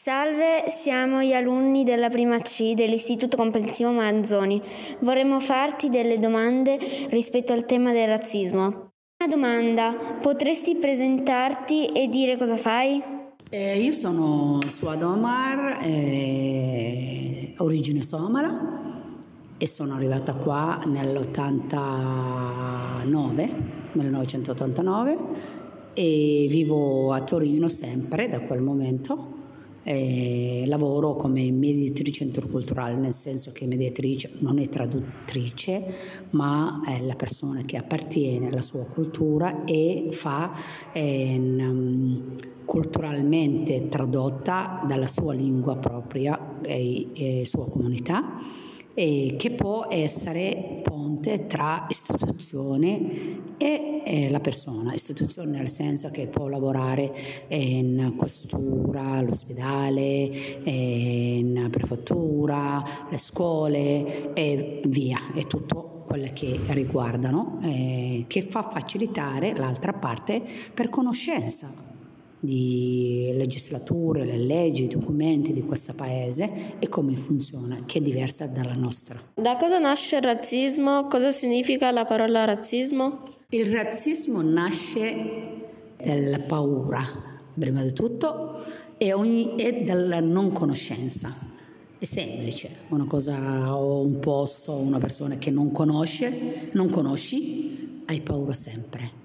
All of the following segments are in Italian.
Salve, siamo gli alunni della prima C dell'Istituto Comprensivo Manzoni. Vorremmo farti delle domande rispetto al tema del razzismo. Una domanda, potresti presentarti e dire cosa fai? Eh, io sono Suad Omar, eh, origine somala e sono arrivata qua nell'89, 1989 e vivo a Torino sempre da quel momento eh, lavoro come mediatrice interculturale, nel senso che mediatrice non è traduttrice, ma è la persona che appartiene alla sua cultura e fa eh, culturalmente tradotta dalla sua lingua propria e, e sua comunità eh, che può essere ponte tra istituzione e eh, la persona, istituzione nel senso che può lavorare in questura, all'ospedale, in prefettura, le scuole e via, è tutto quelle che riguardano, eh, che fa facilitare l'altra parte per conoscenza di legislature, le leggi, i documenti di questo paese e come funziona, che è diversa dalla nostra. Da cosa nasce il razzismo? Cosa significa la parola razzismo? Il razzismo nasce dalla paura, prima di tutto, e, ogni, e dalla non conoscenza. È semplice, una cosa o un posto, una persona che non conosce, non conosci, hai paura sempre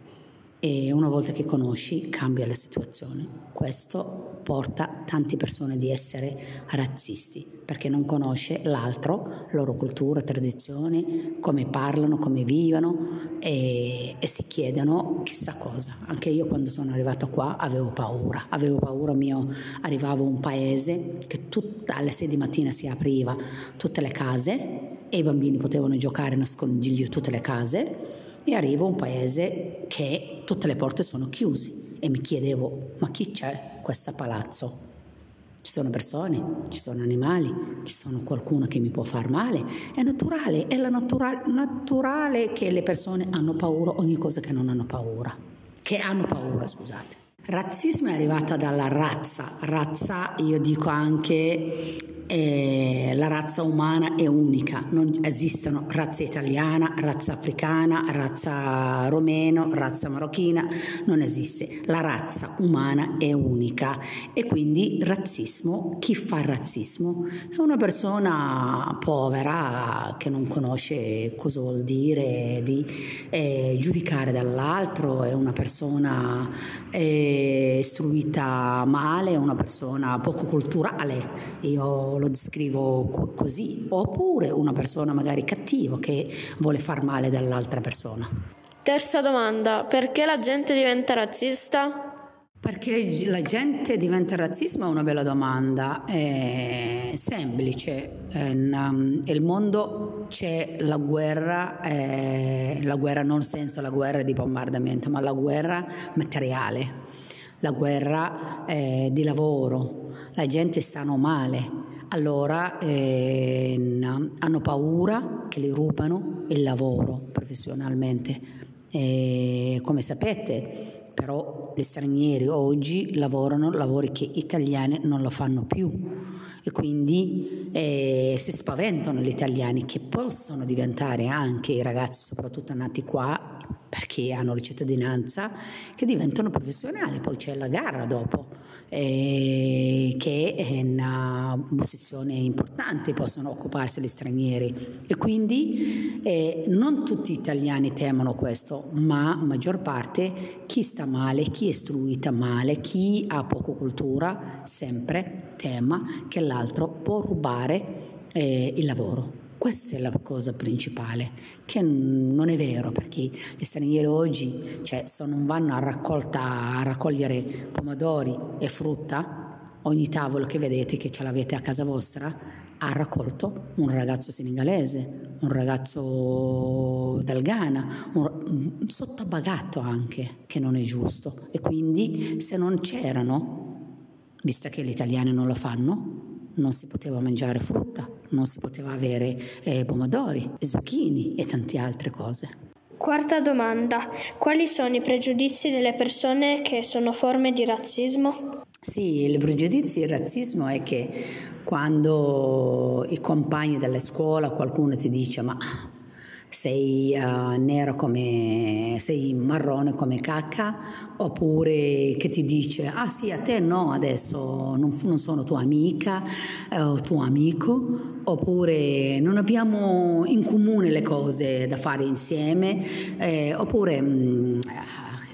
e una volta che conosci cambia la situazione. Questo porta tante persone di essere razzisti perché non conosce l'altro, loro cultura, tradizioni, come parlano, come vivono e, e, si chiedono chissà cosa. Anche io quando sono arrivata qua avevo paura, avevo paura mio, arrivavo a un paese che tut, alle 6 di mattina si apriva tutte le case e i bambini potevano giocare nascondigli tutte le case e arrivo a un paese che tutte le porte sono chiuse e mi chiedevo ma chi c'è questo palazzo? Ci sono persone, ci sono animali, ci sono qualcuno che mi può far male. È naturale, è la natura- naturale che le persone hanno paura ogni cosa che non hanno paura. Che hanno paura, scusate. Razzismo è arrivata dalla razza. Razza, io dico anche eh, la razza umana è unica, non esistono razza italiana, razza africana, razza romeno, razza marocchina, non esiste. La razza umana è unica e quindi razzismo, chi fa razzismo? È una persona povera che non conosce cosa vuol dire di eh, giudicare dall'altro, è una persona eh, istruita male, è una persona poco culturale. Io lo descrivo co- così, oppure una persona magari cattiva che vuole far male dall'altra persona. Terza domanda, perché la gente diventa razzista? Perché la gente diventa razzista è una bella domanda, è semplice. Nel mondo c'è la guerra, la guerra non senso la guerra di bombardamento, ma la guerra materiale, la guerra di lavoro. La gente stanno male, allora eh, hanno paura che li rubano il lavoro professionalmente. E, come sapete, però, gli stranieri oggi lavorano lavori che gli italiani non lo fanno più. E quindi eh, si spaventano gli italiani che possono diventare anche i ragazzi, soprattutto nati qua, perché hanno la cittadinanza, che diventano professionali, poi c'è la gara dopo eh, che è una posizione importante, possono occuparsi gli stranieri e quindi eh, non tutti gli italiani temono questo, ma maggior parte chi sta male, chi è istruita male, chi ha poca cultura, sempre tema che l'altro può rubare eh, il lavoro. Questa è la cosa principale, che non è vero perché gli stranieri oggi cioè, non vanno a, raccolta, a raccogliere pomodori e frutta, ogni tavolo che vedete che ce l'avete a casa vostra ha raccolto un ragazzo senegalese, un ragazzo del Ghana, un, sottobagato anche, che non è giusto. E quindi se non c'erano, visto che gli italiani non lo fanno, non si poteva mangiare frutta, non si poteva avere eh, pomodori, zucchini e tante altre cose. Quarta domanda. Quali sono i pregiudizi delle persone che sono forme di razzismo? Sì, il pregiudizio il razzismo è che quando i compagni della scuola qualcuno ti dice ma sei uh, nero come sei marrone come cacca oppure che ti dice ah sì a te no adesso non, non sono tua amica eh, o tuo amico. Oppure non abbiamo in comune le cose da fare insieme. Eh, oppure mh, mm,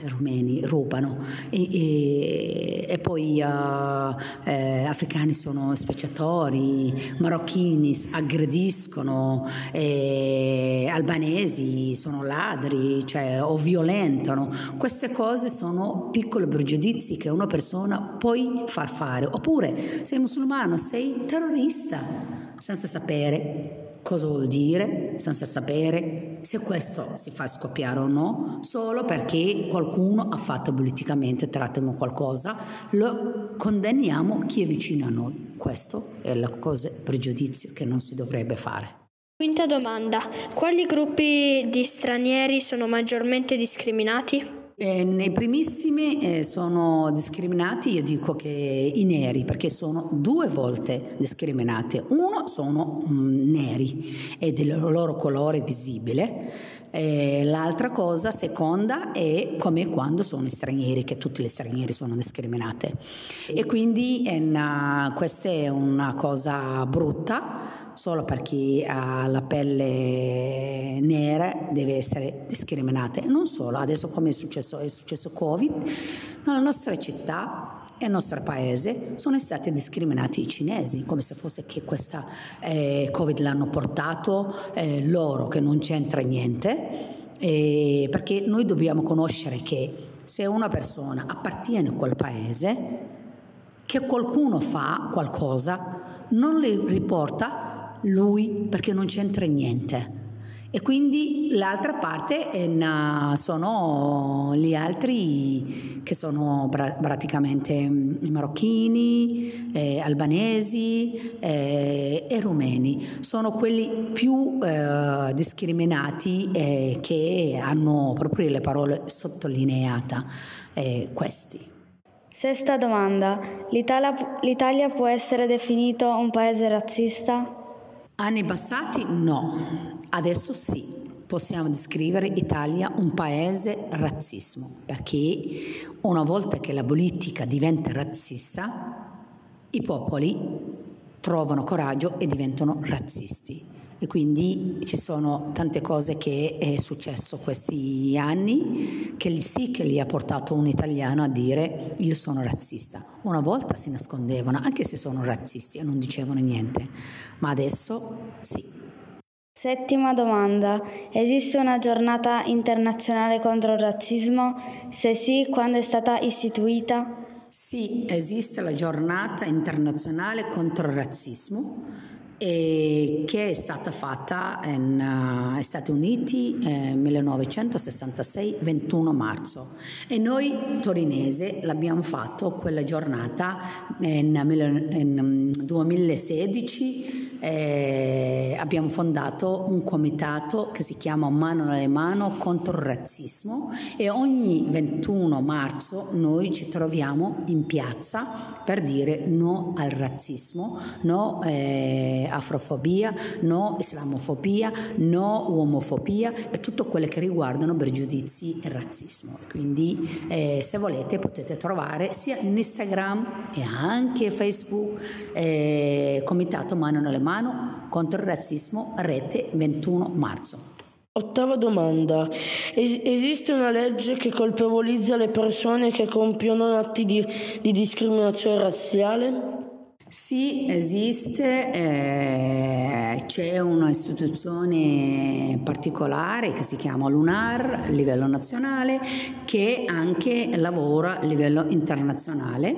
rumeni rubano. E, e, e poi uh, eh, africani sono spacciatori, marocchini aggrediscono, eh, albanesi sono ladri cioè, o violentano. Queste cose sono piccoli pregiudizi che una persona può far fare. Oppure sei musulmano, sei terrorista senza sapere cosa vuol dire senza sapere se questo si fa scoppiare o no, solo perché qualcuno ha fatto politicamente, trattiamo qualcosa, lo condanniamo chi è vicino a noi. Questo è la cosa, pregiudizio che non si dovrebbe fare. Quinta domanda. Quali gruppi di stranieri sono maggiormente discriminati? Eh, nei primissimi eh, sono discriminati, io dico che i neri, perché sono due volte discriminati. Uno sono mm, neri e del loro colore visibile. E l'altra cosa, seconda, è come quando sono stranieri, che tutti gli stranieri sono discriminati. E quindi è una, questa è una cosa brutta solo perché ha la pelle nera deve essere discriminata. E non solo, adesso come è successo, è successo Covid, nella nostra città e nel nostro paese sono stati discriminati i cinesi, come se fosse che questa eh, Covid l'hanno portato eh, loro, che non c'entra niente, eh, perché noi dobbiamo conoscere che se una persona appartiene a quel paese, che qualcuno fa qualcosa, non le riporta lui perché non c'entra niente. E quindi l'altra parte una, sono gli altri che sono pra- praticamente mm, marocchini, eh, albanesi eh, e rumeni. Sono quelli più eh, discriminati eh, che hanno proprio le parole sottolineate, eh, questi. Sesta domanda. L'Italia, L'Italia può essere definito un paese razzista? Anni passati no, adesso sì. Possiamo descrivere Italia un paese razzismo, perché una volta che la politica diventa razzista, i popoli trovano coraggio e diventano razzisti e quindi ci sono tante cose che è successo questi anni che sì che li ha portato un italiano a dire io sono razzista. Una volta si nascondevano, anche se sono razzisti e non dicevano niente, ma adesso sì. Settima domanda. Esiste una giornata internazionale contro il razzismo? Se sì, quando è stata istituita? Sì, esiste la giornata internazionale contro il razzismo che è stata fatta negli uh, Stati Uniti eh, 1966, 21 marzo. E noi torinese l'abbiamo fatto quella giornata nel 2016 eh, abbiamo fondato un comitato che si chiama Mano nelle Mano contro il razzismo e ogni 21 marzo noi ci troviamo in piazza per dire no al razzismo, no eh, afrofobia, no islamofobia, no omofobia e tutto quello che riguardano pregiudizi e razzismo. Quindi eh, se volete potete trovare sia in Instagram e anche Facebook eh, Comitato Mano nelle Mano mano contro il razzismo Rete 21 marzo. Ottava domanda. Es- esiste una legge che colpevolizza le persone che compiono atti di, di discriminazione razziale? Sì, esiste, eh, c'è un'istituzione particolare che si chiama Lunar a livello nazionale che anche lavora a livello internazionale,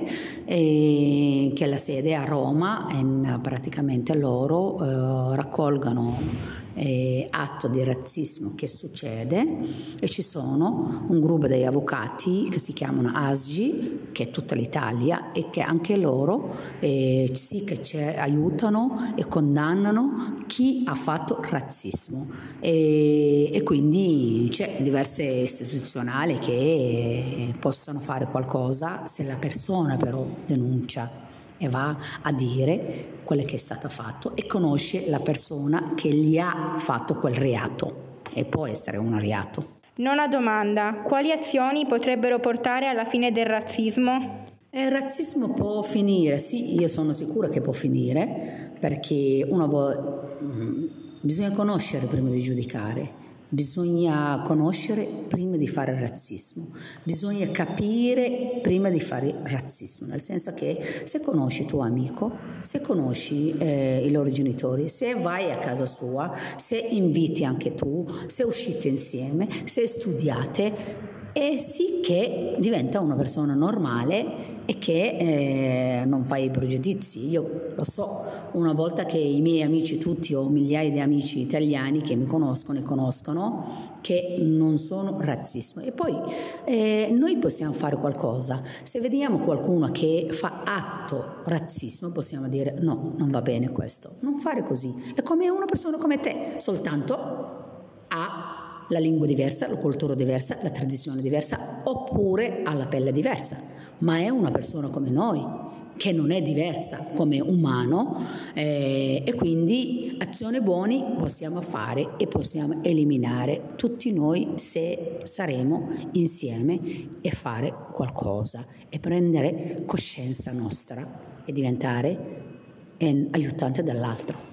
eh, che è la sede a Roma e praticamente loro eh, raccolgono eh, atto di razzismo che succede e ci sono un gruppo di avvocati che si chiamano ASGI, che è tutta l'Italia e che anche loro eh, sì che aiutano e condannano chi ha fatto razzismo. E, e quindi c'è diverse istituzionali che possono fare qualcosa se la persona però denuncia e va a dire quello che è stato fatto e conosce la persona che gli ha fatto quel reato e può essere un reato. Nona domanda. Quali azioni potrebbero portare alla fine del razzismo? Il razzismo può finire, sì, io sono sicura che può finire, perché uno vuole, mm, bisogna conoscere prima di giudicare Bisogna conoscere prima di fare razzismo, bisogna capire prima di fare razzismo, nel senso che se conosci tuo amico, se conosci eh, i loro genitori, se vai a casa sua, se inviti anche tu, se uscite insieme, se studiate, e sì che diventa una persona normale e che eh, non fa i pregiudizi. Io lo so, una volta che i miei amici tutti o migliaia di amici italiani che mi conoscono e conoscono che non sono razzismo. E poi eh, noi possiamo fare qualcosa. Se vediamo qualcuno che fa atto razzismo, possiamo dire no, non va bene questo. Non fare così. È come una persona come te, soltanto ha la lingua diversa, la cultura diversa, la tradizione diversa, oppure ha la pelle diversa, ma è una persona come noi che non è diversa come umano eh, e quindi azioni buone possiamo fare e possiamo eliminare tutti noi se saremo insieme e fare qualcosa e prendere coscienza nostra e diventare un aiutante dell'altro.